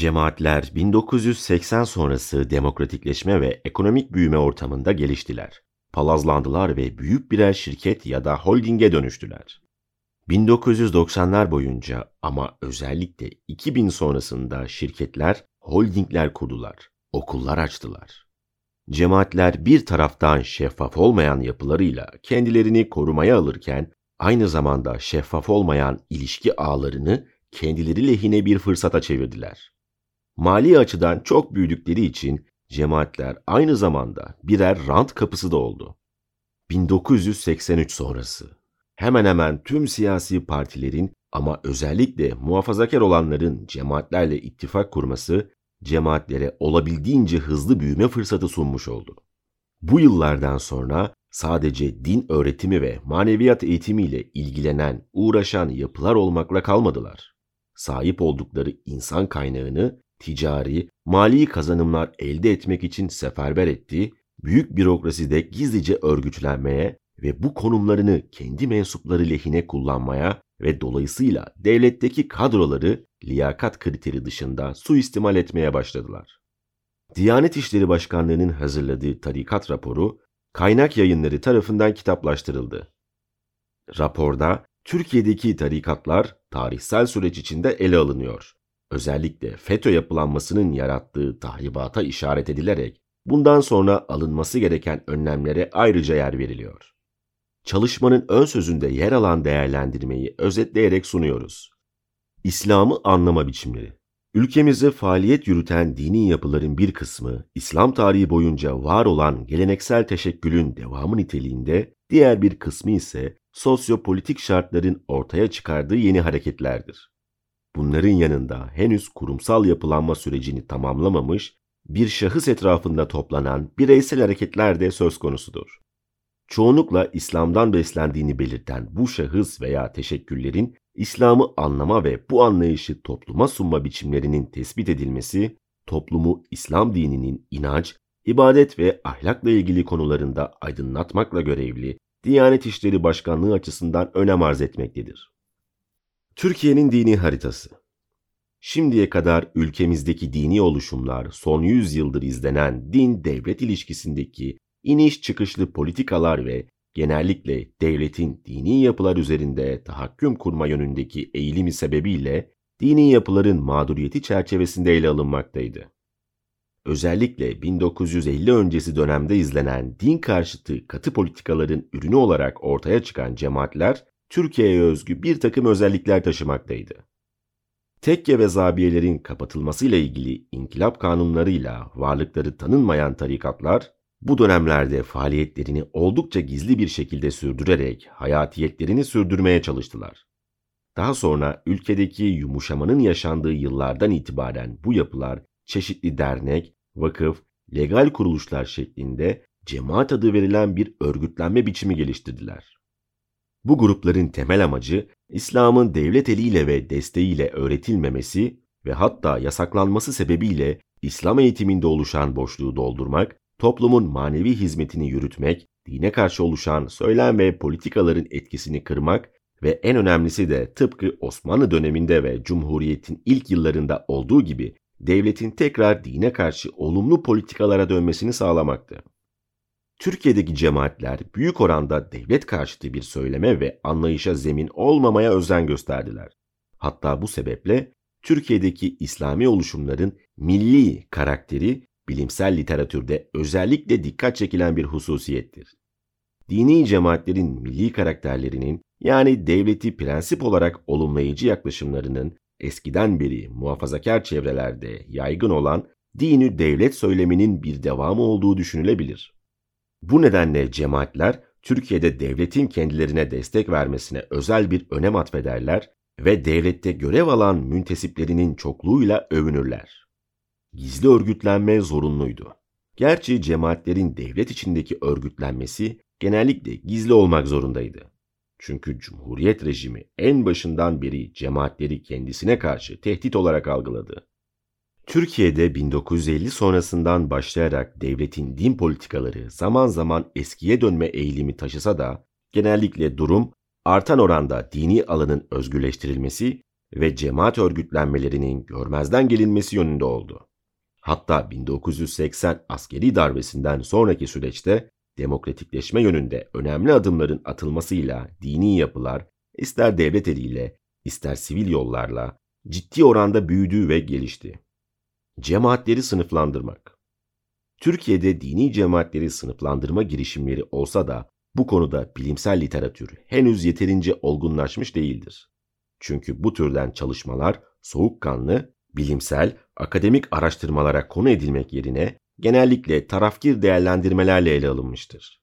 Cemaatler 1980 sonrası demokratikleşme ve ekonomik büyüme ortamında geliştiler. Palazlandılar ve büyük birer şirket ya da holdinge dönüştüler. 1990'lar boyunca ama özellikle 2000 sonrasında şirketler holdingler kurdular, okullar açtılar. Cemaatler bir taraftan şeffaf olmayan yapılarıyla kendilerini korumaya alırken aynı zamanda şeffaf olmayan ilişki ağlarını kendileri lehine bir fırsata çevirdiler. Mali açıdan çok büyüdükleri için cemaatler aynı zamanda birer rant kapısı da oldu. 1983 sonrası hemen hemen tüm siyasi partilerin ama özellikle muhafazakar olanların cemaatlerle ittifak kurması cemaatlere olabildiğince hızlı büyüme fırsatı sunmuş oldu. Bu yıllardan sonra sadece din öğretimi ve maneviyat eğitimiyle ilgilenen, uğraşan yapılar olmakla kalmadılar. Sahip oldukları insan kaynağını ticari, mali kazanımlar elde etmek için seferber etti, büyük bürokraside gizlice örgütlenmeye ve bu konumlarını kendi mensupları lehine kullanmaya ve dolayısıyla devletteki kadroları liyakat kriteri dışında suistimal etmeye başladılar. Diyanet İşleri Başkanlığı'nın hazırladığı tarikat raporu kaynak yayınları tarafından kitaplaştırıldı. Raporda Türkiye'deki tarikatlar tarihsel süreç içinde ele alınıyor. Özellikle FETÖ yapılanmasının yarattığı tahribata işaret edilerek bundan sonra alınması gereken önlemlere ayrıca yer veriliyor. Çalışmanın ön sözünde yer alan değerlendirmeyi özetleyerek sunuyoruz. İslam'ı anlama biçimleri Ülkemizde faaliyet yürüten dini yapıların bir kısmı, İslam tarihi boyunca var olan geleneksel teşekkülün devamı niteliğinde, diğer bir kısmı ise sosyopolitik şartların ortaya çıkardığı yeni hareketlerdir. Bunların yanında henüz kurumsal yapılanma sürecini tamamlamamış, bir şahıs etrafında toplanan bireysel hareketler de söz konusudur. Çoğunlukla İslam'dan beslendiğini belirten bu şahıs veya teşekküllerin İslam'ı anlama ve bu anlayışı topluma sunma biçimlerinin tespit edilmesi, toplumu İslam dininin inanç, ibadet ve ahlakla ilgili konularında aydınlatmakla görevli Diyanet İşleri Başkanlığı açısından önem arz etmektedir. Türkiye'nin dini haritası Şimdiye kadar ülkemizdeki dini oluşumlar son 100 yıldır izlenen din-devlet ilişkisindeki iniş çıkışlı politikalar ve genellikle devletin dini yapılar üzerinde tahakküm kurma yönündeki eğilimi sebebiyle dini yapıların mağduriyeti çerçevesinde ele alınmaktaydı. Özellikle 1950 öncesi dönemde izlenen din karşıtı katı politikaların ürünü olarak ortaya çıkan cemaatler Türkiye'ye özgü bir takım özellikler taşımaktaydı. Tekke ve zabiyelerin kapatılmasıyla ilgili inkılap kanunlarıyla varlıkları tanınmayan tarikatlar bu dönemlerde faaliyetlerini oldukça gizli bir şekilde sürdürerek hayatiyetlerini sürdürmeye çalıştılar. Daha sonra ülkedeki yumuşamanın yaşandığı yıllardan itibaren bu yapılar çeşitli dernek, vakıf, legal kuruluşlar şeklinde cemaat adı verilen bir örgütlenme biçimi geliştirdiler. Bu grupların temel amacı İslam'ın devlet eliyle ve desteğiyle öğretilmemesi ve hatta yasaklanması sebebiyle İslam eğitiminde oluşan boşluğu doldurmak toplumun manevi hizmetini yürütmek, dine karşı oluşan söylem ve politikaların etkisini kırmak ve en önemlisi de tıpkı Osmanlı döneminde ve Cumhuriyet'in ilk yıllarında olduğu gibi devletin tekrar dine karşı olumlu politikalara dönmesini sağlamaktı. Türkiye'deki cemaatler büyük oranda devlet karşıtı bir söyleme ve anlayışa zemin olmamaya özen gösterdiler. Hatta bu sebeple Türkiye'deki İslami oluşumların milli karakteri bilimsel literatürde özellikle dikkat çekilen bir hususiyettir. Dini cemaatlerin milli karakterlerinin yani devleti prensip olarak olumlayıcı yaklaşımlarının eskiden beri muhafazakar çevrelerde yaygın olan dini devlet söyleminin bir devamı olduğu düşünülebilir. Bu nedenle cemaatler Türkiye'de devletin kendilerine destek vermesine özel bir önem atfederler ve devlette görev alan müntesiplerinin çokluğuyla övünürler. Gizli örgütlenme zorunluydu. Gerçi cemaatlerin devlet içindeki örgütlenmesi genellikle gizli olmak zorundaydı. Çünkü Cumhuriyet rejimi en başından beri cemaatleri kendisine karşı tehdit olarak algıladı. Türkiye'de 1950 sonrasından başlayarak devletin din politikaları zaman zaman eskiye dönme eğilimi taşısa da genellikle durum artan oranda dini alanın özgürleştirilmesi ve cemaat örgütlenmelerinin görmezden gelinmesi yönünde oldu. Hatta 1980 askeri darbesinden sonraki süreçte demokratikleşme yönünde önemli adımların atılmasıyla dini yapılar ister devlet eliyle ister sivil yollarla ciddi oranda büyüdü ve gelişti. Cemaatleri sınıflandırmak Türkiye'de dini cemaatleri sınıflandırma girişimleri olsa da bu konuda bilimsel literatür henüz yeterince olgunlaşmış değildir. Çünkü bu türden çalışmalar soğukkanlı, bilimsel, akademik araştırmalara konu edilmek yerine genellikle tarafgir değerlendirmelerle ele alınmıştır.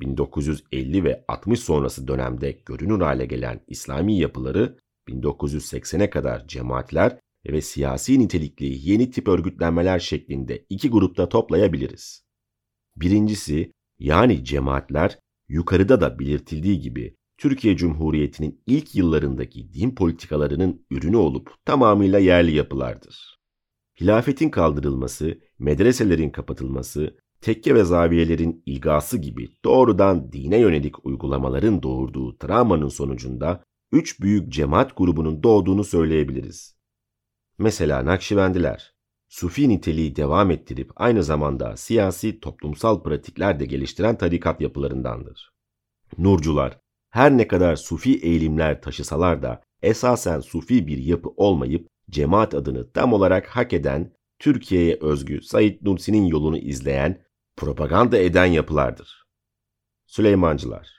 1950 ve 60 sonrası dönemde görünür hale gelen İslami yapıları 1980'e kadar cemaatler ve siyasi nitelikli yeni tip örgütlenmeler şeklinde iki grupta toplayabiliriz. Birincisi yani cemaatler yukarıda da belirtildiği gibi Türkiye Cumhuriyeti'nin ilk yıllarındaki din politikalarının ürünü olup tamamıyla yerli yapılardır. Hilafetin kaldırılması, medreselerin kapatılması, tekke ve zaviyelerin ilgası gibi doğrudan dine yönelik uygulamaların doğurduğu travmanın sonucunda üç büyük cemaat grubunun doğduğunu söyleyebiliriz. Mesela Nakşibendiler, Sufi niteliği devam ettirip aynı zamanda siyasi toplumsal pratikler de geliştiren tarikat yapılarındandır. Nurcular, her ne kadar Sufi eğilimler taşısalar da esasen Sufi bir yapı olmayıp cemaat adını tam olarak hak eden, Türkiye'ye özgü Said Nursi'nin yolunu izleyen, propaganda eden yapılardır. Süleymancılar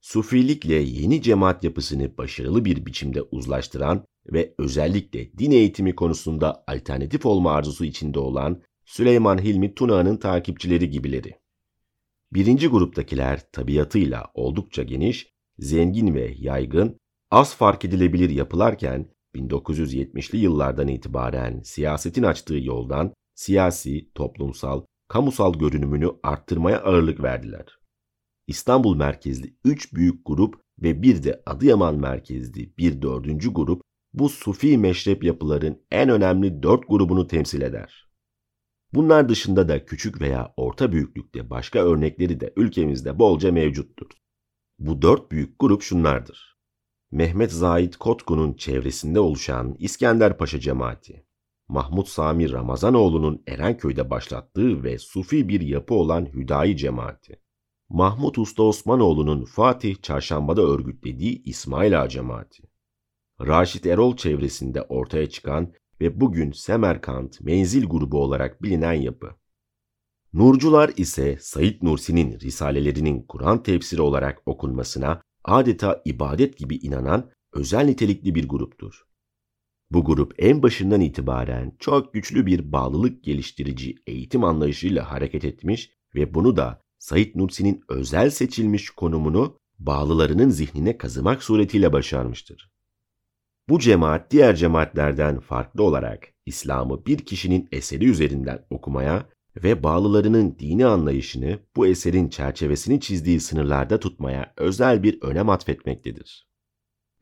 Sufilikle yeni cemaat yapısını başarılı bir biçimde uzlaştıran ve özellikle din eğitimi konusunda alternatif olma arzusu içinde olan Süleyman Hilmi Tuna'nın takipçileri gibileri. Birinci gruptakiler tabiatıyla oldukça geniş, zengin ve yaygın, az fark edilebilir yapılarken 1970'li yıllardan itibaren siyasetin açtığı yoldan siyasi, toplumsal, kamusal görünümünü arttırmaya ağırlık verdiler. İstanbul merkezli 3 büyük grup ve bir de Adıyaman merkezli bir dördüncü grup bu sufi meşrep yapıların en önemli dört grubunu temsil eder. Bunlar dışında da küçük veya orta büyüklükte başka örnekleri de ülkemizde bolca mevcuttur. Bu dört büyük grup şunlardır. Mehmet Zahid Kotku'nun çevresinde oluşan İskender Paşa cemaati, Mahmut Sami Ramazanoğlu'nun Erenköy'de başlattığı ve sufi bir yapı olan Hüdayi cemaati, Mahmut Usta Osmanoğlu'nun Fatih Çarşamba'da örgütlediği İsmail Ağa cemaati, Raşit Erol çevresinde ortaya çıkan ve bugün Semerkant Menzil grubu olarak bilinen yapı. Nurcular ise Said Nursi'nin risalelerinin Kur'an tefsiri olarak okunmasına adeta ibadet gibi inanan özel nitelikli bir gruptur. Bu grup en başından itibaren çok güçlü bir bağlılık geliştirici eğitim anlayışıyla hareket etmiş ve bunu da Said Nursi'nin özel seçilmiş konumunu bağlılarının zihnine kazımak suretiyle başarmıştır. Bu cemaat diğer cemaatlerden farklı olarak İslam'ı bir kişinin eseri üzerinden okumaya ve bağlılarının dini anlayışını bu eserin çerçevesini çizdiği sınırlarda tutmaya özel bir önem atfetmektedir.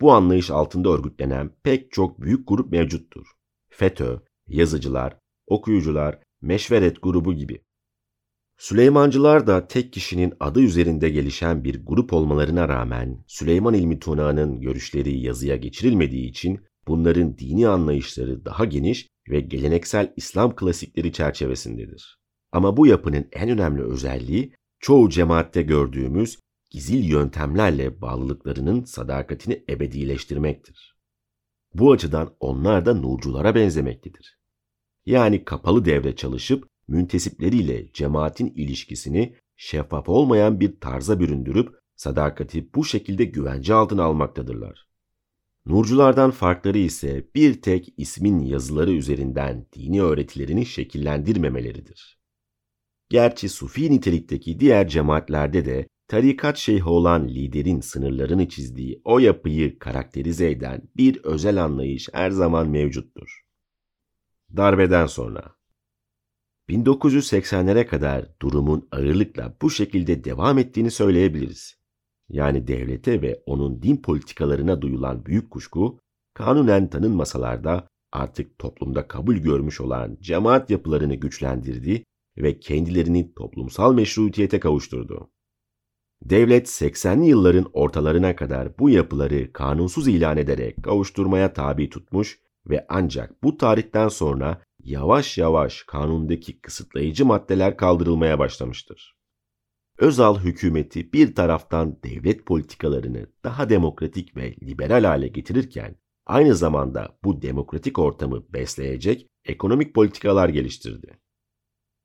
Bu anlayış altında örgütlenen pek çok büyük grup mevcuttur. FETÖ, yazıcılar, okuyucular, meşveret grubu gibi. Süleymancılar da tek kişinin adı üzerinde gelişen bir grup olmalarına rağmen Süleyman İlmi Tuna'nın görüşleri yazıya geçirilmediği için bunların dini anlayışları daha geniş ve geleneksel İslam klasikleri çerçevesindedir. Ama bu yapının en önemli özelliği çoğu cemaatte gördüğümüz gizil yöntemlerle bağlılıklarının sadakatini ebedileştirmektir. Bu açıdan onlar da nurculara benzemektedir. Yani kapalı devre çalışıp müntesipleriyle cemaatin ilişkisini şeffaf olmayan bir tarza büründürüp sadakati bu şekilde güvence altına almaktadırlar. Nurculardan farkları ise bir tek ismin yazıları üzerinden dini öğretilerini şekillendirmemeleridir. Gerçi sufi nitelikteki diğer cemaatlerde de tarikat şeyhi olan liderin sınırlarını çizdiği o yapıyı karakterize eden bir özel anlayış her zaman mevcuttur. Darbeden sonra 1980'lere kadar durumun ağırlıkla bu şekilde devam ettiğini söyleyebiliriz. Yani devlete ve onun din politikalarına duyulan büyük kuşku, kanunen tanınmasalar da artık toplumda kabul görmüş olan cemaat yapılarını güçlendirdi ve kendilerini toplumsal meşruiyete kavuşturdu. Devlet 80'li yılların ortalarına kadar bu yapıları kanunsuz ilan ederek kavuşturmaya tabi tutmuş ve ancak bu tarihten sonra yavaş yavaş kanundaki kısıtlayıcı maddeler kaldırılmaya başlamıştır. Özal hükümeti bir taraftan devlet politikalarını daha demokratik ve liberal hale getirirken aynı zamanda bu demokratik ortamı besleyecek ekonomik politikalar geliştirdi.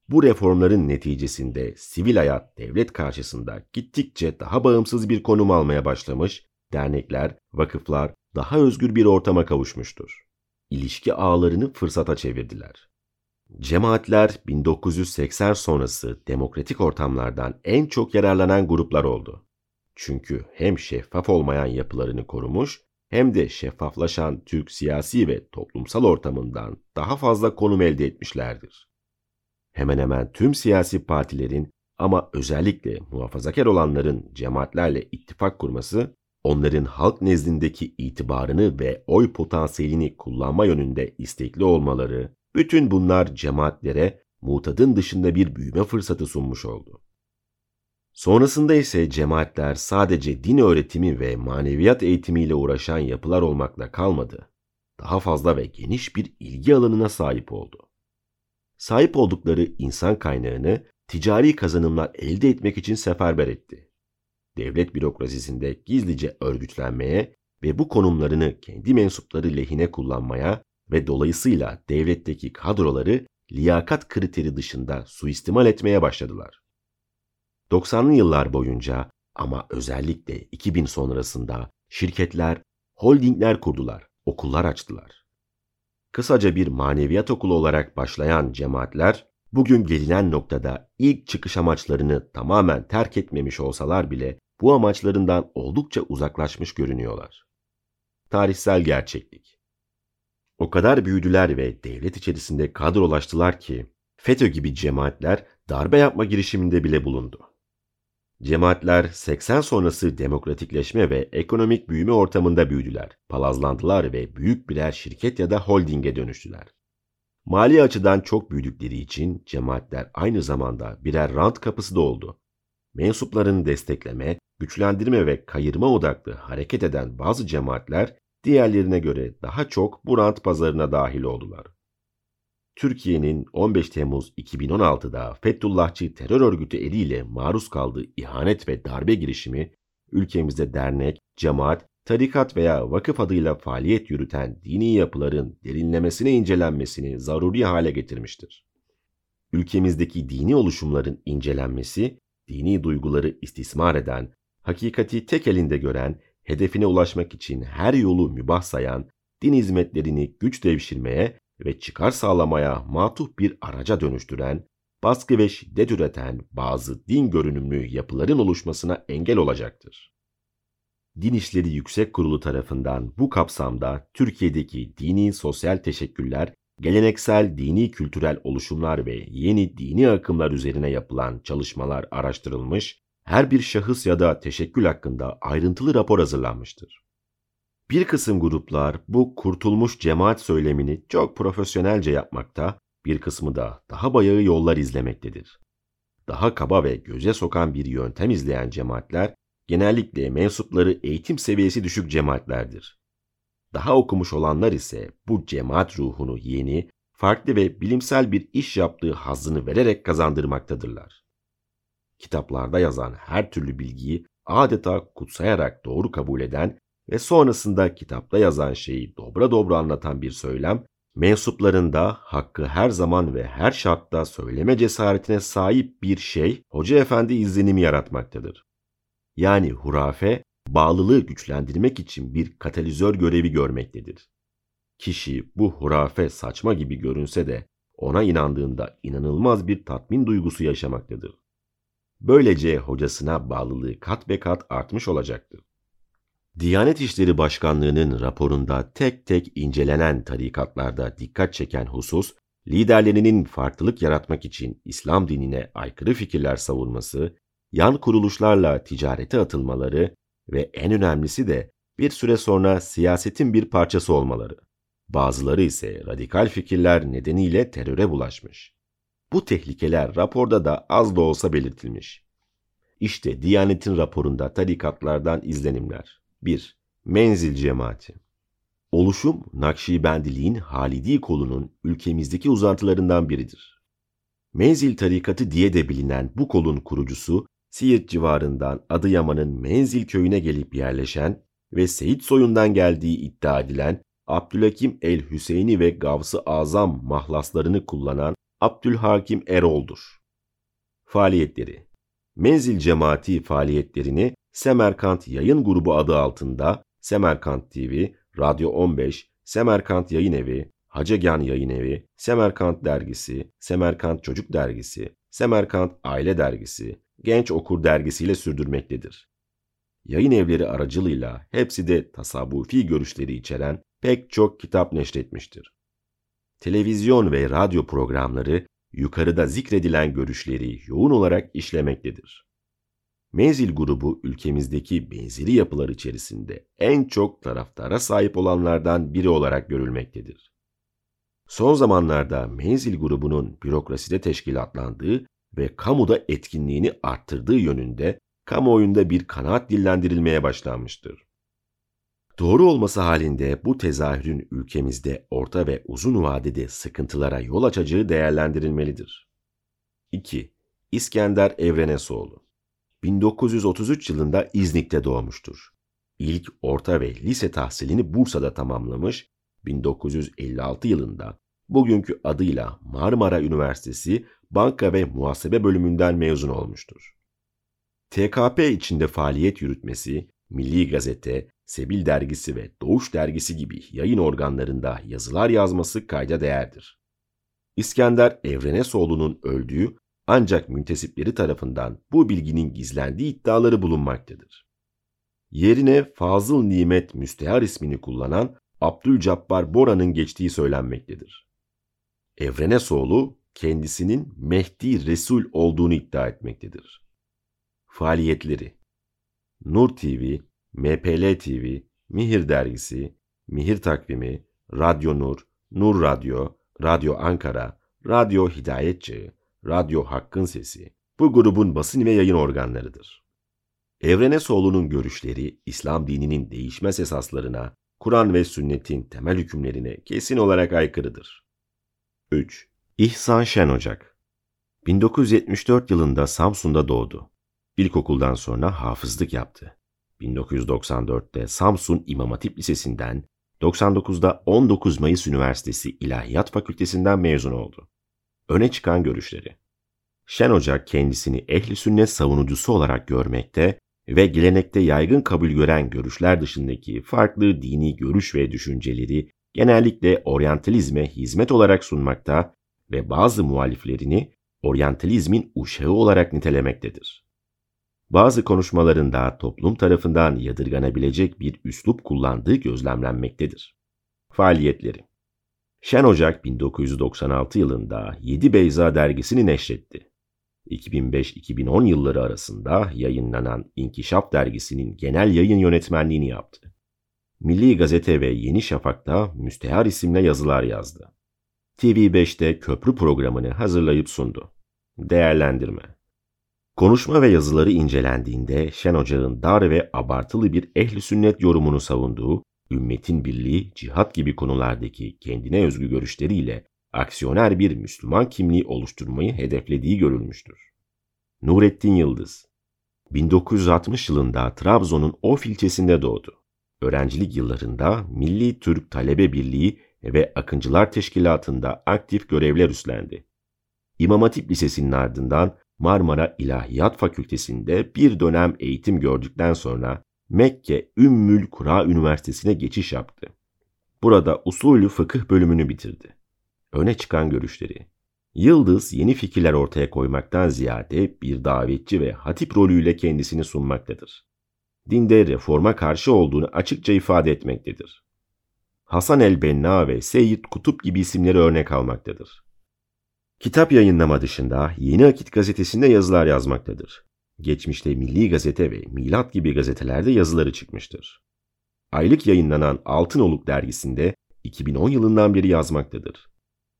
Bu reformların neticesinde sivil hayat devlet karşısında gittikçe daha bağımsız bir konum almaya başlamış, dernekler, vakıflar daha özgür bir ortama kavuşmuştur. İlişki ağlarını fırsata çevirdiler. Cemaatler 1980 sonrası demokratik ortamlardan en çok yararlanan gruplar oldu. Çünkü hem şeffaf olmayan yapılarını korumuş hem de şeffaflaşan Türk siyasi ve toplumsal ortamından daha fazla konum elde etmişlerdir. Hemen hemen tüm siyasi partilerin ama özellikle muhafazakar olanların cemaatlerle ittifak kurması, onların halk nezdindeki itibarını ve oy potansiyelini kullanma yönünde istekli olmaları, bütün bunlar cemaatlere mutadın dışında bir büyüme fırsatı sunmuş oldu. Sonrasında ise cemaatler sadece din öğretimi ve maneviyat eğitimiyle uğraşan yapılar olmakla kalmadı. Daha fazla ve geniş bir ilgi alanına sahip oldu. Sahip oldukları insan kaynağını ticari kazanımlar elde etmek için seferber etti. Devlet bürokrasisinde gizlice örgütlenmeye ve bu konumlarını kendi mensupları lehine kullanmaya ve dolayısıyla devletteki kadroları liyakat kriteri dışında suistimal etmeye başladılar. 90'lı yıllar boyunca ama özellikle 2000 sonrasında şirketler, holdingler kurdular, okullar açtılar. Kısaca bir maneviyat okulu olarak başlayan cemaatler, bugün gelinen noktada ilk çıkış amaçlarını tamamen terk etmemiş olsalar bile bu amaçlarından oldukça uzaklaşmış görünüyorlar. Tarihsel gerçeklik O kadar büyüdüler ve devlet içerisinde kadrolaştılar ki FETÖ gibi cemaatler darbe yapma girişiminde bile bulundu. Cemaatler 80 sonrası demokratikleşme ve ekonomik büyüme ortamında büyüdüler, palazlandılar ve büyük birer şirket ya da holdinge dönüştüler. Mali açıdan çok büyüdükleri için cemaatler aynı zamanda birer rant kapısı da oldu. Mensuplarını destekleme, güçlendirme ve kayırma odaklı hareket eden bazı cemaatler diğerlerine göre daha çok bu rant pazarına dahil oldular. Türkiye'nin 15 Temmuz 2016'da Fethullahçı terör örgütü eliyle maruz kaldığı ihanet ve darbe girişimi, ülkemizde dernek, cemaat, tarikat veya vakıf adıyla faaliyet yürüten dini yapıların derinlemesine incelenmesini zaruri hale getirmiştir. Ülkemizdeki dini oluşumların incelenmesi, dini duyguları istismar eden, hakikati tek elinde gören, hedefine ulaşmak için her yolu mübah sayan, din hizmetlerini güç devşirmeye ve çıkar sağlamaya matuh bir araca dönüştüren, baskı ve şiddet üreten bazı din görünümlü yapıların oluşmasına engel olacaktır. Din İşleri Yüksek Kurulu tarafından bu kapsamda Türkiye'deki dini sosyal teşekküller, geleneksel dini kültürel oluşumlar ve yeni dini akımlar üzerine yapılan çalışmalar araştırılmış, her bir şahıs ya da teşekkül hakkında ayrıntılı rapor hazırlanmıştır. Bir kısım gruplar bu kurtulmuş cemaat söylemini çok profesyonelce yapmakta, bir kısmı da daha bayağı yollar izlemektedir. Daha kaba ve göze sokan bir yöntem izleyen cemaatler genellikle mensupları eğitim seviyesi düşük cemaatlerdir. Daha okumuş olanlar ise bu cemaat ruhunu yeni, farklı ve bilimsel bir iş yaptığı hazzını vererek kazandırmaktadırlar. Kitaplarda yazan her türlü bilgiyi adeta kutsayarak doğru kabul eden ve sonrasında kitapta yazan şeyi dobra dobra anlatan bir söylem, mensuplarında hakkı her zaman ve her şartta söyleme cesaretine sahip bir şey Hoca Efendi izlenimi yaratmaktadır. Yani hurafe, bağlılığı güçlendirmek için bir katalizör görevi görmektedir. Kişi bu hurafe saçma gibi görünse de ona inandığında inanılmaz bir tatmin duygusu yaşamaktadır. Böylece hocasına bağlılığı kat be kat artmış olacaktır. Diyanet İşleri Başkanlığı'nın raporunda tek tek incelenen tarikatlarda dikkat çeken husus, liderlerinin farklılık yaratmak için İslam dinine aykırı fikirler savunması, yan kuruluşlarla ticarete atılmaları ve en önemlisi de bir süre sonra siyasetin bir parçası olmaları. Bazıları ise radikal fikirler nedeniyle teröre bulaşmış. Bu tehlikeler raporda da az da olsa belirtilmiş. İşte Diyanet'in raporunda tarikatlardan izlenimler. 1. Menzil cemaati. Oluşum, Nakşibendiliğin Halidi kolunun ülkemizdeki uzantılarından biridir. Menzil tarikatı diye de bilinen bu kolun kurucusu, Siirt civarından Adıyaman'ın Menzil köyüne gelip yerleşen ve Seyit soyundan geldiği iddia edilen Abdülhakim el-Hüseyini ve Gavs-ı Azam mahlaslarını kullanan Abdülhakim Erol'dur. Faaliyetleri Menzil cemaati faaliyetlerini Semerkant Yayın Grubu adı altında Semerkant TV, Radyo 15, Semerkant Yayın Evi, Hacegan Yayın Evi, Semerkant Dergisi, Semerkant Çocuk Dergisi, Semerkant Aile Dergisi, Genç Okur Dergisi ile sürdürmektedir. Yayın evleri aracılığıyla hepsi de tasavvufi görüşleri içeren pek çok kitap neşretmiştir. Televizyon ve radyo programları yukarıda zikredilen görüşleri yoğun olarak işlemektedir. Menzil grubu ülkemizdeki benzeri yapılar içerisinde en çok taraftara sahip olanlardan biri olarak görülmektedir. Son zamanlarda Menzil grubunun bürokraside teşkilatlandığı ve kamuda etkinliğini arttırdığı yönünde kamuoyunda bir kanaat dillendirilmeye başlanmıştır. Doğru olması halinde bu tezahürün ülkemizde orta ve uzun vadede sıkıntılara yol açacağı değerlendirilmelidir. 2. İskender Evrenesoğlu 1933 yılında İznik'te doğmuştur. İlk orta ve lise tahsilini Bursa'da tamamlamış, 1956 yılında bugünkü adıyla Marmara Üniversitesi Banka ve Muhasebe bölümünden mezun olmuştur. TKP içinde faaliyet yürütmesi, Milli Gazete, Sebil Dergisi ve Doğuş Dergisi gibi yayın organlarında yazılar yazması kayda değerdir. İskender Evrenesoğlu'nun öldüğü ancak müntesipleri tarafından bu bilginin gizlendiği iddiaları bulunmaktadır. Yerine Fazıl Nimet Müstehar ismini kullanan Abdülcabbar Bora'nın geçtiği söylenmektedir. Evrenesoğlu kendisinin Mehdi Resul olduğunu iddia etmektedir. Faaliyetleri Nur TV, MPL TV, Mihir Dergisi, Mihir Takvimi, Radyo Nur, Nur Radyo, Radyo Ankara, Radyo Hidayetçi, Radyo Hakkın Sesi bu grubun basın ve yayın organlarıdır. Evrenesoğlu'nun görüşleri İslam dininin değişmez esaslarına, Kur'an ve sünnetin temel hükümlerine kesin olarak aykırıdır. 3. İhsan Şen Ocak 1974 yılında Samsun'da doğdu. İlkokuldan sonra hafızlık yaptı. 1994'te Samsun İmam Hatip Lisesi'nden, 99'da 19 Mayıs Üniversitesi İlahiyat Fakültesinden mezun oldu. Öne çıkan görüşleri. Şen Hoca kendisini ehli sünnet savunucusu olarak görmekte ve gelenekte yaygın kabul gören görüşler dışındaki farklı dini görüş ve düşünceleri genellikle oryantalizme hizmet olarak sunmakta ve bazı muhaliflerini oryantalizmin uşağı olarak nitelemektedir. Bazı konuşmalarında toplum tarafından yadırganabilecek bir üslup kullandığı gözlemlenmektedir. Faaliyetleri Şen Ocak 1996 yılında Yedi Beyza dergisini neşretti. 2005-2010 yılları arasında yayınlanan İnkişaf dergisinin genel yayın yönetmenliğini yaptı. Milli Gazete ve Yeni Şafak'ta Müstehar isimle yazılar yazdı. TV5'te köprü programını hazırlayıp sundu. Değerlendirme Konuşma ve yazıları incelendiğinde Şen Ocağ'ın dar ve abartılı bir ehli sünnet yorumunu savunduğu, ümmetin birliği, cihat gibi konulardaki kendine özgü görüşleriyle aksiyoner bir Müslüman kimliği oluşturmayı hedeflediği görülmüştür. Nurettin Yıldız 1960 yılında Trabzon'un Of ilçesinde doğdu. Öğrencilik yıllarında Milli Türk Talebe Birliği ve Akıncılar Teşkilatı'nda aktif görevler üstlendi. İmam Hatip Lisesi'nin ardından Marmara İlahiyat Fakültesi'nde bir dönem eğitim gördükten sonra Mekke Ümmül Kura Üniversitesi'ne geçiş yaptı. Burada usulü fıkıh bölümünü bitirdi. Öne çıkan görüşleri. Yıldız yeni fikirler ortaya koymaktan ziyade bir davetçi ve hatip rolüyle kendisini sunmaktadır. Dinde reforma karşı olduğunu açıkça ifade etmektedir. Hasan el-Benna ve Seyyid Kutup gibi isimleri örnek almaktadır. Kitap yayınlama dışında Yeni Akit gazetesinde yazılar yazmaktadır. Geçmişte Milli Gazete ve Milat gibi gazetelerde yazıları çıkmıştır. Aylık yayınlanan Altınoluk dergisinde 2010 yılından beri yazmaktadır.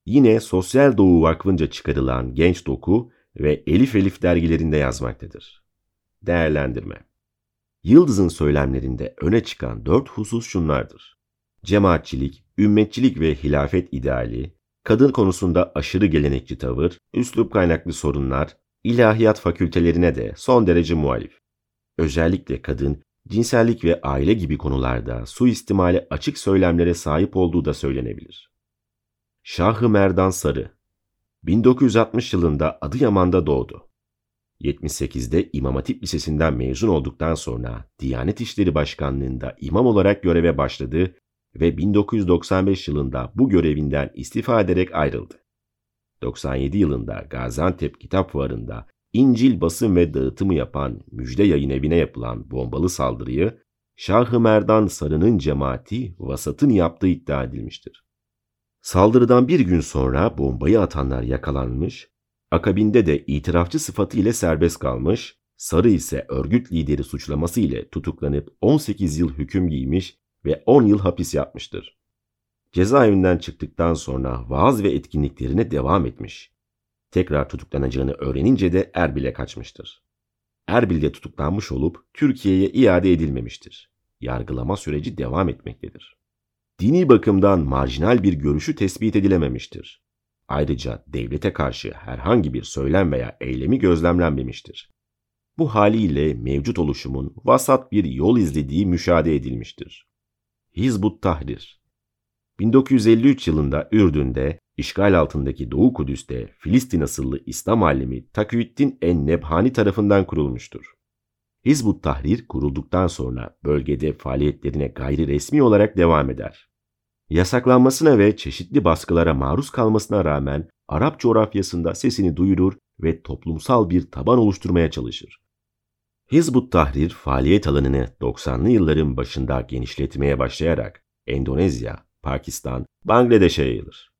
Yine Sosyal Doğu Vakfı'nca çıkarılan Genç Doku ve Elif Elif dergilerinde yazmaktadır. Değerlendirme Yıldız'ın söylemlerinde öne çıkan dört husus şunlardır. Cemaatçilik, ümmetçilik ve hilafet ideali, kadın konusunda aşırı gelenekçi tavır, üslup kaynaklı sorunlar, ilahiyat fakültelerine de son derece muhalif. Özellikle kadın, cinsellik ve aile gibi konularda suistimale açık söylemlere sahip olduğu da söylenebilir. Şahı Merdan Sarı 1960 yılında Adıyaman'da doğdu. 78'de İmam Hatip Lisesi'nden mezun olduktan sonra Diyanet İşleri Başkanlığı'nda imam olarak göreve başladı ve 1995 yılında bu görevinden istifa ederek ayrıldı. 97 yılında Gaziantep Kitap Fuarı'nda İncil basım ve dağıtımı yapan Müjde Yayın Evi'ne yapılan bombalı saldırıyı Şah-ı Merdan Sarı'nın cemaati Vasat'ın yaptığı iddia edilmiştir. Saldırıdan bir gün sonra bombayı atanlar yakalanmış, akabinde de itirafçı sıfatı ile serbest kalmış, Sarı ise örgüt lideri suçlaması ile tutuklanıp 18 yıl hüküm giymiş ve 10 yıl hapis yapmıştır. Cezaevinden çıktıktan sonra vaaz ve etkinliklerine devam etmiş. Tekrar tutuklanacağını öğrenince de Erbil'e kaçmıştır. Erbil'de tutuklanmış olup Türkiye'ye iade edilmemiştir. Yargılama süreci devam etmektedir. Dini bakımdan marjinal bir görüşü tespit edilememiştir. Ayrıca devlete karşı herhangi bir söylem veya eylemi gözlemlenmemiştir. Bu haliyle mevcut oluşumun vasat bir yol izlediği müşahede edilmiştir. Hizbut Tahrir 1953 yılında Ürdün'de, işgal altındaki Doğu Kudüs'te Filistin asıllı İslam alimi Taküddin en-Nebhani tarafından kurulmuştur. Hizbut Tahrir kurulduktan sonra bölgede faaliyetlerine gayri resmi olarak devam eder. Yasaklanmasına ve çeşitli baskılara maruz kalmasına rağmen Arap coğrafyasında sesini duyurur ve toplumsal bir taban oluşturmaya çalışır. Hizbut Tahrir faaliyet alanını 90'lı yılların başında genişletmeye başlayarak Endonezya, Pakistan, Bangladeş'e yayılır.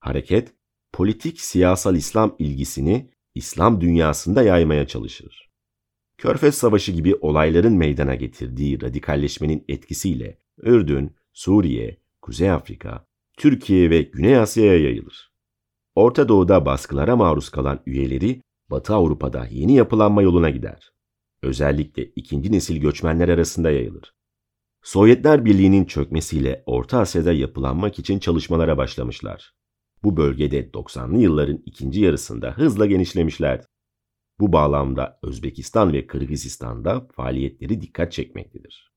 Hareket, politik siyasal İslam ilgisini İslam dünyasında yaymaya çalışır. Körfez Savaşı gibi olayların meydana getirdiği radikalleşmenin etkisiyle Ürdün, Suriye, Kuzey Afrika, Türkiye ve Güney Asya'ya yayılır. Orta Doğu'da baskılara maruz kalan üyeleri Batı Avrupa'da yeni yapılanma yoluna gider. Özellikle ikinci nesil göçmenler arasında yayılır. Sovyetler Birliği'nin çökmesiyle Orta Asya'da yapılanmak için çalışmalara başlamışlar. Bu bölgede 90'lı yılların ikinci yarısında hızla genişlemişlerdi. Bu bağlamda Özbekistan ve Kırgızistan'da faaliyetleri dikkat çekmektedir.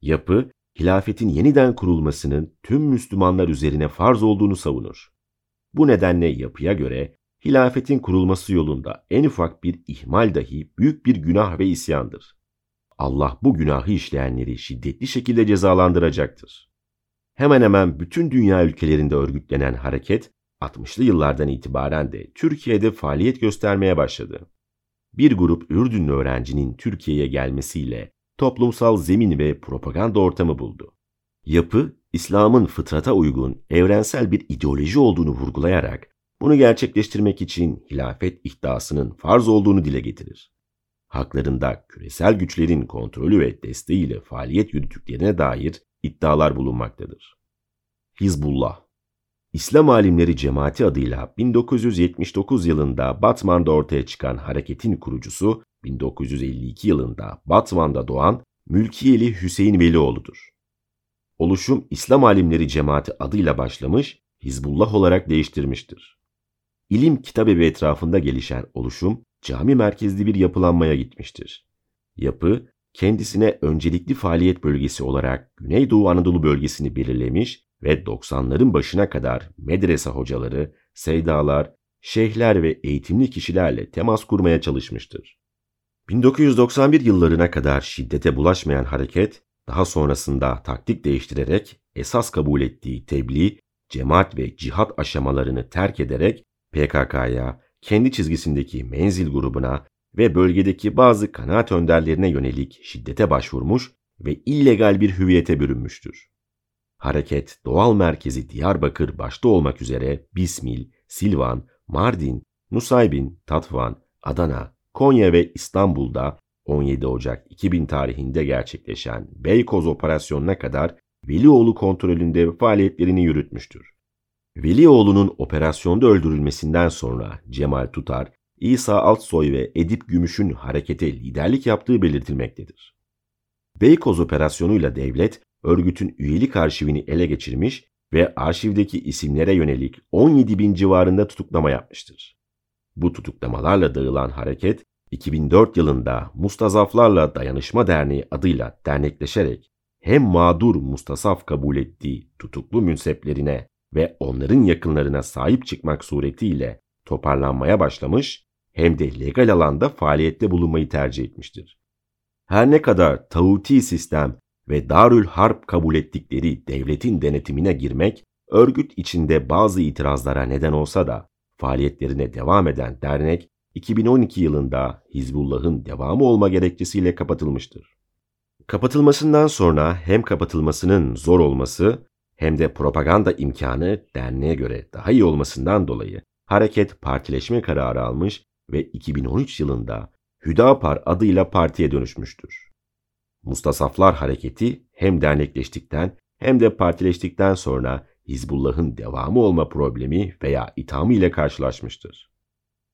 Yapı, hilafetin yeniden kurulmasının tüm Müslümanlar üzerine farz olduğunu savunur. Bu nedenle yapıya göre hilafetin kurulması yolunda en ufak bir ihmal dahi büyük bir günah ve isyandır. Allah bu günahı işleyenleri şiddetli şekilde cezalandıracaktır. Hemen hemen bütün dünya ülkelerinde örgütlenen hareket 60'lı yıllardan itibaren de Türkiye'de faaliyet göstermeye başladı. Bir grup Ürdünlü öğrencinin Türkiye'ye gelmesiyle toplumsal zemin ve propaganda ortamı buldu. Yapı, İslam'ın fıtrata uygun, evrensel bir ideoloji olduğunu vurgulayarak bunu gerçekleştirmek için hilafet iddiasının farz olduğunu dile getirir. Haklarında küresel güçlerin kontrolü ve desteğiyle faaliyet yürüttüklerine dair iddialar bulunmaktadır. Hizbullah İslam alimleri cemaati adıyla 1979 yılında Batman'da ortaya çıkan hareketin kurucusu 1952 yılında Batman'da doğan Mülkiyeli Hüseyin Velioğlu'dur. Oluşum İslam alimleri cemaati adıyla başlamış, Hizbullah olarak değiştirmiştir. İlim kitabevi etrafında gelişen oluşum cami merkezli bir yapılanmaya gitmiştir. Yapı, kendisine öncelikli faaliyet bölgesi olarak Güneydoğu Anadolu bölgesini belirlemiş ve 90'ların başına kadar medrese hocaları, seydalar, şeyhler ve eğitimli kişilerle temas kurmaya çalışmıştır. 1991 yıllarına kadar şiddete bulaşmayan hareket, daha sonrasında taktik değiştirerek esas kabul ettiği tebliğ, cemaat ve cihat aşamalarını terk ederek PKK'ya, kendi çizgisindeki menzil grubuna ve bölgedeki bazı kanaat önderlerine yönelik şiddete başvurmuş ve illegal bir hüviyete bürünmüştür. Hareket doğal merkezi Diyarbakır başta olmak üzere Bismil, Silvan, Mardin, Nusaybin, Tatvan, Adana, Konya ve İstanbul'da 17 Ocak 2000 tarihinde gerçekleşen Beykoz operasyonuna kadar Velioğlu kontrolünde faaliyetlerini yürütmüştür. Velioğlu'nun operasyonda öldürülmesinden sonra Cemal Tutar İsa Altsoy ve Edip Gümüş'ün harekete liderlik yaptığı belirtilmektedir. Beykoz operasyonuyla devlet, örgütün üyelik arşivini ele geçirmiş ve arşivdeki isimlere yönelik 17 bin civarında tutuklama yapmıştır. Bu tutuklamalarla dağılan hareket, 2004 yılında Mustazaflarla Dayanışma Derneği adıyla dernekleşerek hem mağdur mustasaf kabul ettiği tutuklu münseplerine ve onların yakınlarına sahip çıkmak suretiyle toparlanmaya başlamış hem de legal alanda faaliyette bulunmayı tercih etmiştir. Her ne kadar tağuti sistem ve Darül Harp kabul ettikleri devletin denetimine girmek, örgüt içinde bazı itirazlara neden olsa da faaliyetlerine devam eden dernek 2012 yılında Hizbullah'ın devamı olma gerekçesiyle kapatılmıştır. Kapatılmasından sonra hem kapatılmasının zor olması hem de propaganda imkanı derneğe göre daha iyi olmasından dolayı hareket partileşme kararı almış ve 2013 yılında Hüdapar adıyla partiye dönüşmüştür. Mustasaflar Hareketi hem dernekleştikten hem de partileştikten sonra Hizbullah'ın devamı olma problemi veya ithamı ile karşılaşmıştır.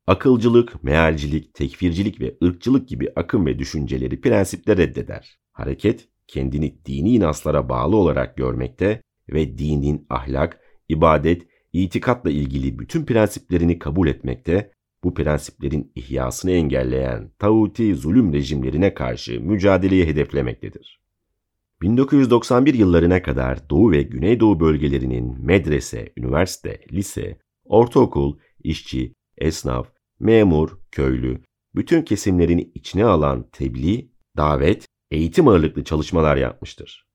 Akılcılık, mealcilik, tekfircilik ve ırkçılık gibi akım ve düşünceleri prensipler reddeder. Hareket, kendini dini inaslara bağlı olarak görmekte ve dinin ahlak, ibadet, itikatla ilgili bütün prensiplerini kabul etmekte, bu prensiplerin ihyasını engelleyen tağuti zulüm rejimlerine karşı mücadeleyi hedeflemektedir. 1991 yıllarına kadar Doğu ve Güneydoğu bölgelerinin medrese, üniversite, lise, ortaokul, işçi, esnaf, memur, köylü, bütün kesimlerini içine alan tebliğ, davet, eğitim ağırlıklı çalışmalar yapmıştır.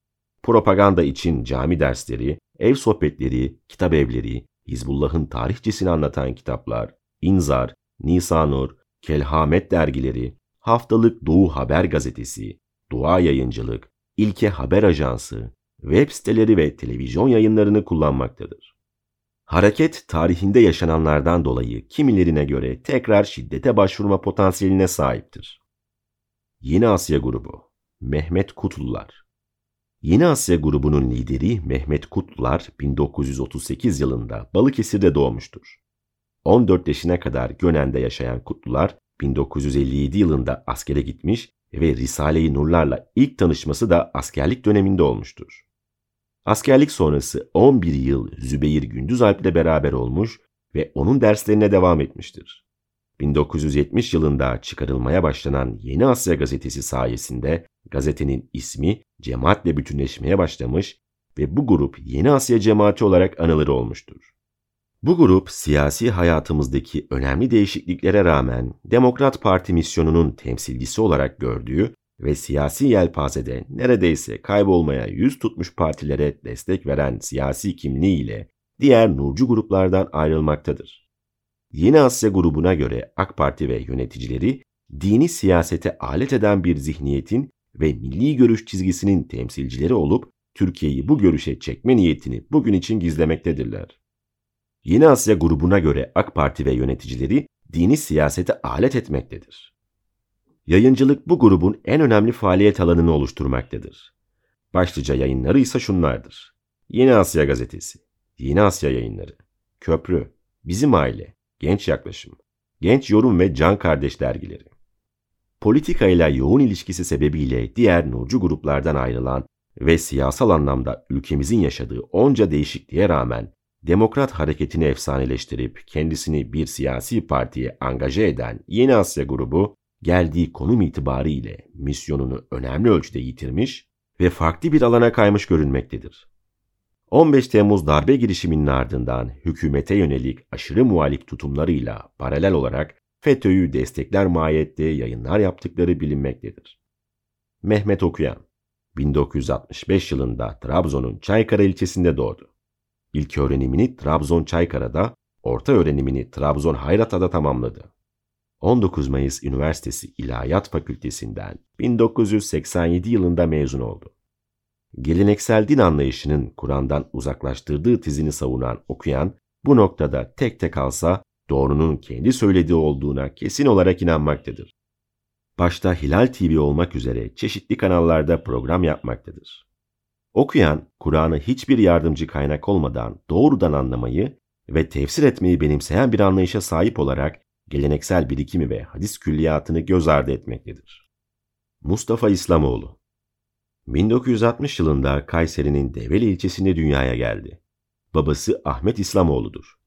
Propaganda için cami dersleri, ev sohbetleri, kitap evleri, Hizbullah'ın tarihçesini anlatan kitaplar, İnzar, Nisanur, Kelhamet dergileri, Haftalık Doğu Haber Gazetesi, Dua Yayıncılık, İlke Haber Ajansı, web siteleri ve televizyon yayınlarını kullanmaktadır. Hareket tarihinde yaşananlardan dolayı kimilerine göre tekrar şiddete başvurma potansiyeline sahiptir. Yeni Asya Grubu Mehmet Kutlular Yeni Asya grubunun lideri Mehmet Kutlular 1938 yılında Balıkesir'de doğmuştur. 14 yaşına kadar Gönen'de yaşayan Kutlular 1957 yılında askere gitmiş ve Risale-i Nurlarla ilk tanışması da askerlik döneminde olmuştur. Askerlik sonrası 11 yıl Zübeyir Gündüzalp ile beraber olmuş ve onun derslerine devam etmiştir. 1970 yılında çıkarılmaya başlanan Yeni Asya gazetesi sayesinde gazetenin ismi cemaatle bütünleşmeye başlamış ve bu grup Yeni Asya cemaati olarak anılır olmuştur. Bu grup siyasi hayatımızdaki önemli değişikliklere rağmen Demokrat Parti misyonunun temsilcisi olarak gördüğü ve siyasi yelpazede neredeyse kaybolmaya yüz tutmuş partilere destek veren siyasi kimliğiyle diğer nurcu gruplardan ayrılmaktadır. Yeni Asya grubuna göre AK Parti ve yöneticileri dini siyasete alet eden bir zihniyetin ve milli görüş çizgisinin temsilcileri olup Türkiye'yi bu görüşe çekme niyetini bugün için gizlemektedirler. Yeni Asya grubuna göre AK Parti ve yöneticileri dini siyasete alet etmektedir. Yayıncılık bu grubun en önemli faaliyet alanını oluşturmaktadır. Başlıca yayınları ise şunlardır. Yeni Asya Gazetesi, Yeni Asya Yayınları, Köprü, Bizim Aile, Genç Yaklaşım, Genç Yorum ve Can Kardeş dergileri. Politika ile yoğun ilişkisi sebebiyle diğer nurcu gruplardan ayrılan ve siyasal anlamda ülkemizin yaşadığı onca değişikliğe rağmen Demokrat hareketini efsaneleştirip kendisini bir siyasi partiye angaje eden Yeni Asya grubu geldiği konum itibariyle misyonunu önemli ölçüde yitirmiş ve farklı bir alana kaymış görünmektedir. 15 Temmuz darbe girişiminin ardından hükümete yönelik aşırı muhalif tutumlarıyla paralel olarak FETÖ'yü destekler mahiyette yayınlar yaptıkları bilinmektedir. Mehmet Okuyan 1965 yılında Trabzon'un Çaykara ilçesinde doğdu. İlk öğrenimini Trabzon Çaykara'da, orta öğrenimini Trabzon Hayrata'da tamamladı. 19 Mayıs Üniversitesi İlahiyat Fakültesinden 1987 yılında mezun oldu. Geleneksel din anlayışının Kur'an'dan uzaklaştırdığı tezini savunan okuyan bu noktada tek tek alsa doğrunun kendi söylediği olduğuna kesin olarak inanmaktadır. Başta Hilal TV olmak üzere çeşitli kanallarda program yapmaktadır. Okuyan, Kur'an'ı hiçbir yardımcı kaynak olmadan doğrudan anlamayı ve tefsir etmeyi benimseyen bir anlayışa sahip olarak geleneksel birikimi ve hadis külliyatını göz ardı etmektedir. Mustafa İslamoğlu 1960 yılında Kayseri'nin Develi ilçesinde dünyaya geldi. Babası Ahmet İslamoğlu'dur.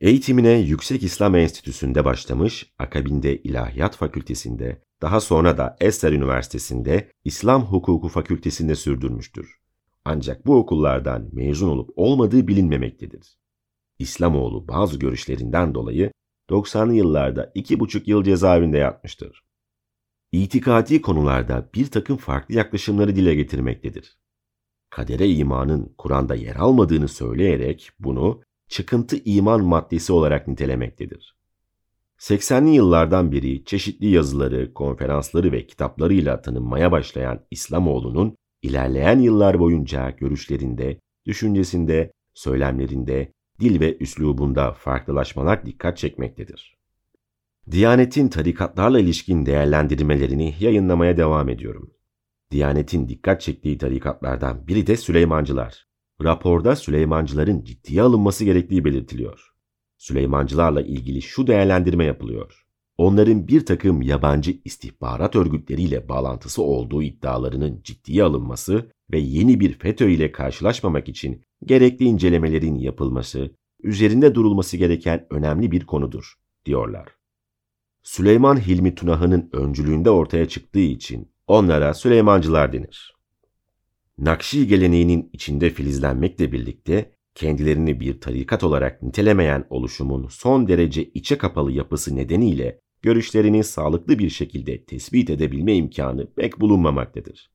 Eğitimine Yüksek İslam Enstitüsü'nde başlamış, akabinde İlahiyat Fakültesinde, daha sonra da Esser Üniversitesi'nde İslam Hukuku Fakültesinde sürdürmüştür. Ancak bu okullardan mezun olup olmadığı bilinmemektedir. İslamoğlu bazı görüşlerinden dolayı 90'lı yıllarda iki buçuk yıl cezaevinde yatmıştır. İtikadi konularda bir takım farklı yaklaşımları dile getirmektedir. Kadere imanın Kur'an'da yer almadığını söyleyerek bunu çıkıntı iman maddesi olarak nitelemektedir. 80'li yıllardan beri çeşitli yazıları, konferansları ve kitaplarıyla tanınmaya başlayan İslamoğlu'nun ilerleyen yıllar boyunca görüşlerinde, düşüncesinde, söylemlerinde, dil ve üslubunda farklılaşmalar dikkat çekmektedir. Diyanet'in tarikatlarla ilişkin değerlendirmelerini yayınlamaya devam ediyorum. Diyanet'in dikkat çektiği tarikatlardan biri de Süleymancılar. Raporda Süleymancıların ciddiye alınması gerektiği belirtiliyor. Süleymancılarla ilgili şu değerlendirme yapılıyor. Onların bir takım yabancı istihbarat örgütleriyle bağlantısı olduğu iddialarının ciddiye alınması ve yeni bir FETÖ ile karşılaşmamak için gerekli incelemelerin yapılması, üzerinde durulması gereken önemli bir konudur, diyorlar. Süleyman Hilmi Tunahı'nın öncülüğünde ortaya çıktığı için onlara Süleymancılar denir. Nakşi geleneğinin içinde filizlenmekle birlikte kendilerini bir tarikat olarak nitelemeyen oluşumun son derece içe kapalı yapısı nedeniyle görüşlerini sağlıklı bir şekilde tespit edebilme imkanı pek bulunmamaktadır.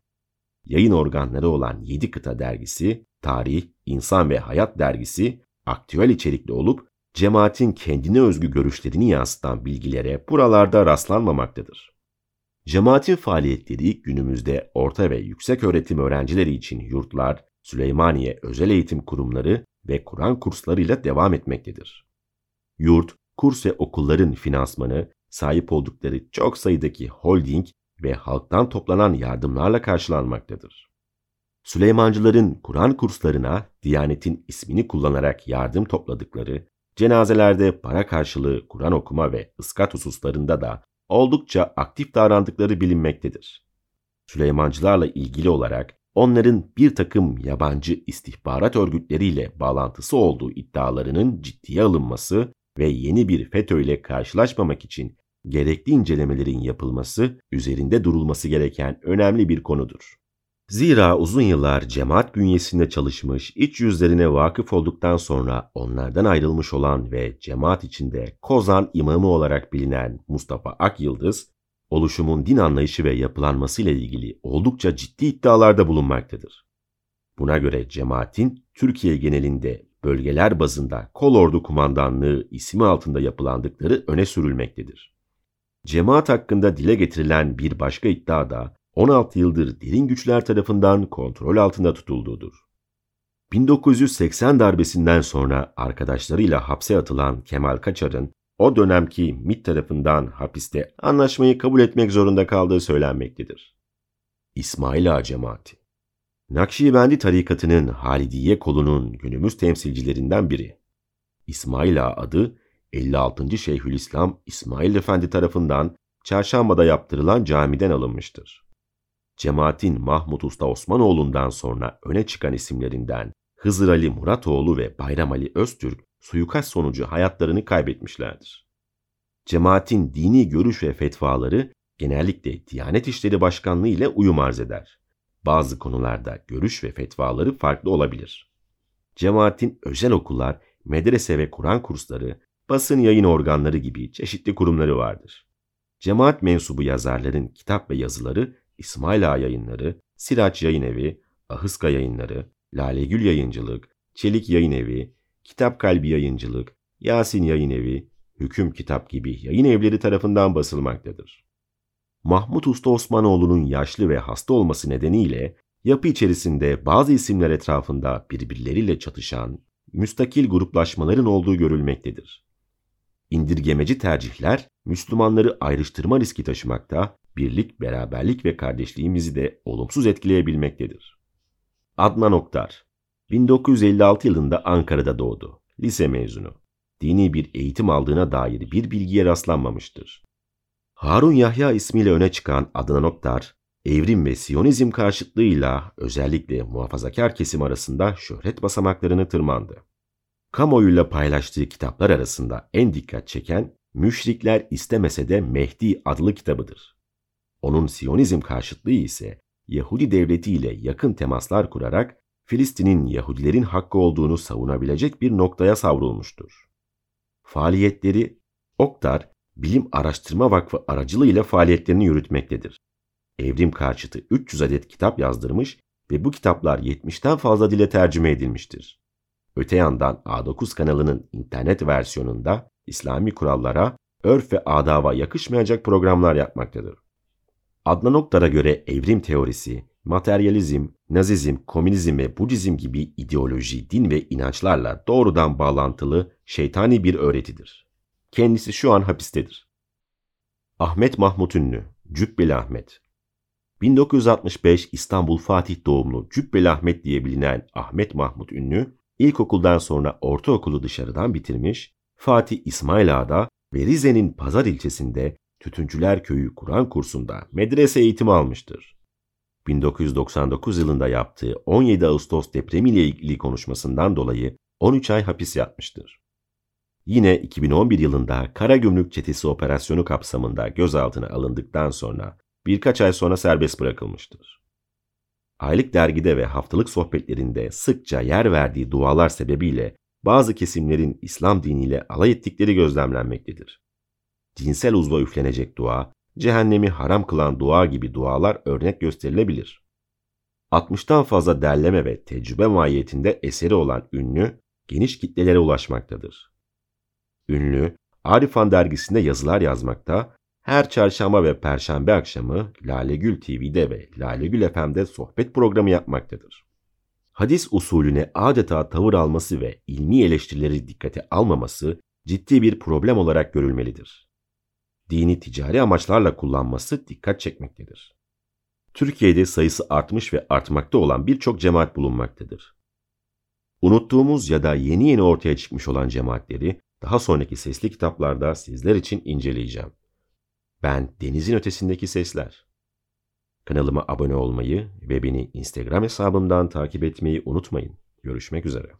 Yayın organları olan 7 Kıta dergisi, Tarih, İnsan ve Hayat dergisi aktüel içerikli olup cemaatin kendine özgü görüşlerini yansıtan bilgilere buralarda rastlanmamaktadır. Cemaatin faaliyetleri günümüzde orta ve yüksek öğretim öğrencileri için yurtlar, Süleymaniye Özel Eğitim Kurumları ve Kur'an kurslarıyla devam etmektedir. Yurt, kurs ve okulların finansmanı, sahip oldukları çok sayıdaki holding ve halktan toplanan yardımlarla karşılanmaktadır. Süleymancıların Kur'an kurslarına Diyanet'in ismini kullanarak yardım topladıkları, cenazelerde para karşılığı Kur'an okuma ve ıskat hususlarında da oldukça aktif davrandıkları bilinmektedir. Süleymancılarla ilgili olarak onların bir takım yabancı istihbarat örgütleriyle bağlantısı olduğu iddialarının ciddiye alınması ve yeni bir FETÖ ile karşılaşmamak için gerekli incelemelerin yapılması, üzerinde durulması gereken önemli bir konudur. Zira uzun yıllar cemaat bünyesinde çalışmış, iç yüzlerine vakıf olduktan sonra onlardan ayrılmış olan ve cemaat içinde Kozan imamı olarak bilinen Mustafa Akyıldız, oluşumun din anlayışı ve yapılanmasıyla ilgili oldukça ciddi iddialarda bulunmaktadır. Buna göre cemaatin Türkiye genelinde bölgeler bazında kolordu kumandanlığı ismi altında yapılandıkları öne sürülmektedir. Cemaat hakkında dile getirilen bir başka iddia da 16 yıldır derin güçler tarafından kontrol altında tutulduğudur. 1980 darbesinden sonra arkadaşlarıyla hapse atılan Kemal Kaçar'ın o dönemki MİT tarafından hapiste anlaşmayı kabul etmek zorunda kaldığı söylenmektedir. İsmail Ağa Cemaati Nakşibendi tarikatının Halidiye kolunun günümüz temsilcilerinden biri. İsmail Ağa adı 56. Şeyhülislam İsmail Efendi tarafından çarşambada yaptırılan camiden alınmıştır. Cemaatin Mahmut Usta Osmanoğlu'ndan sonra öne çıkan isimlerinden Hızır Ali Muratoğlu ve Bayram Ali Öztürk suikast sonucu hayatlarını kaybetmişlerdir. Cemaatin dini görüş ve fetvaları genellikle Diyanet İşleri Başkanlığı ile uyum arz eder. Bazı konularda görüş ve fetvaları farklı olabilir. Cemaatin özel okullar, medrese ve Kur'an kursları, basın yayın organları gibi çeşitli kurumları vardır. Cemaat mensubu yazarların kitap ve yazıları İsmail Ağa Yayınları, Siraç Yayın Evi, Ahıska Yayınları, Lalegül Yayıncılık, Çelik Yayın Evi, Kitap Kalbi Yayıncılık, Yasin Yayın Evi, Hüküm Kitap gibi yayın evleri tarafından basılmaktadır. Mahmut Usta Osmanoğlu'nun yaşlı ve hasta olması nedeniyle yapı içerisinde bazı isimler etrafında birbirleriyle çatışan, müstakil gruplaşmaların olduğu görülmektedir. İndirgemeci tercihler Müslümanları ayrıştırma riski taşımakta, birlik, beraberlik ve kardeşliğimizi de olumsuz etkileyebilmektedir. Adnan Oktar 1956 yılında Ankara'da doğdu. Lise mezunu. dini bir eğitim aldığına dair bir bilgiye rastlanmamıştır. Harun Yahya ismiyle öne çıkan Adnan Oktar, evrim ve siyonizm karşıtlığıyla özellikle muhafazakar kesim arasında şöhret basamaklarını tırmandı. Kamuoyuyla paylaştığı kitaplar arasında en dikkat çeken Müşrikler istemese de Mehdi adlı kitabıdır. Onun Siyonizm karşıtlığı ise Yahudi devleti ile yakın temaslar kurarak Filistin'in Yahudilerin hakkı olduğunu savunabilecek bir noktaya savrulmuştur. Faaliyetleri Oktar, Bilim Araştırma Vakfı aracılığıyla faaliyetlerini yürütmektedir. Evrim karşıtı 300 adet kitap yazdırmış ve bu kitaplar 70'ten fazla dile tercüme edilmiştir. Öte yandan A9 kanalının internet versiyonunda İslami kurallara, örf ve adava yakışmayacak programlar yapmaktadır. Adnan Oktar'a göre evrim teorisi, materyalizm, nazizm, komünizm ve budizm gibi ideoloji, din ve inançlarla doğrudan bağlantılı şeytani bir öğretidir. Kendisi şu an hapistedir. Ahmet Mahmut Ünlü, Cübbeli Ahmet 1965 İstanbul Fatih doğumlu Cübbeli Ahmet diye bilinen Ahmet Mahmut Ünlü, ilkokuldan sonra ortaokulu dışarıdan bitirmiş, Fatih İsmail Ağa'da ve Pazar ilçesinde Tütüncüler Köyü Kur'an kursunda medrese eğitimi almıştır. 1999 yılında yaptığı 17 Ağustos depremiyle ilgili konuşmasından dolayı 13 ay hapis yatmıştır. Yine 2011 yılında Karagümrük Çetesi operasyonu kapsamında gözaltına alındıktan sonra birkaç ay sonra serbest bırakılmıştır. Aylık dergide ve haftalık sohbetlerinde sıkça yer verdiği dualar sebebiyle bazı kesimlerin İslam diniyle alay ettikleri gözlemlenmektedir. Cinsel uzva üflenecek dua, cehennemi haram kılan dua gibi dualar örnek gösterilebilir. 60'tan fazla derleme ve tecrübe mahiyetinde eseri olan ünlü, geniş kitlelere ulaşmaktadır. Ünlü, Arifan dergisinde yazılar yazmakta, her çarşamba ve perşembe akşamı Lalegül TV'de ve Lalegül FM'de sohbet programı yapmaktadır hadis usulüne adeta tavır alması ve ilmi eleştirileri dikkate almaması ciddi bir problem olarak görülmelidir. Dini ticari amaçlarla kullanması dikkat çekmektedir. Türkiye'de sayısı artmış ve artmakta olan birçok cemaat bulunmaktadır. Unuttuğumuz ya da yeni yeni ortaya çıkmış olan cemaatleri daha sonraki sesli kitaplarda sizler için inceleyeceğim. Ben denizin ötesindeki sesler. Kanalıma abone olmayı ve beni Instagram hesabımdan takip etmeyi unutmayın. Görüşmek üzere.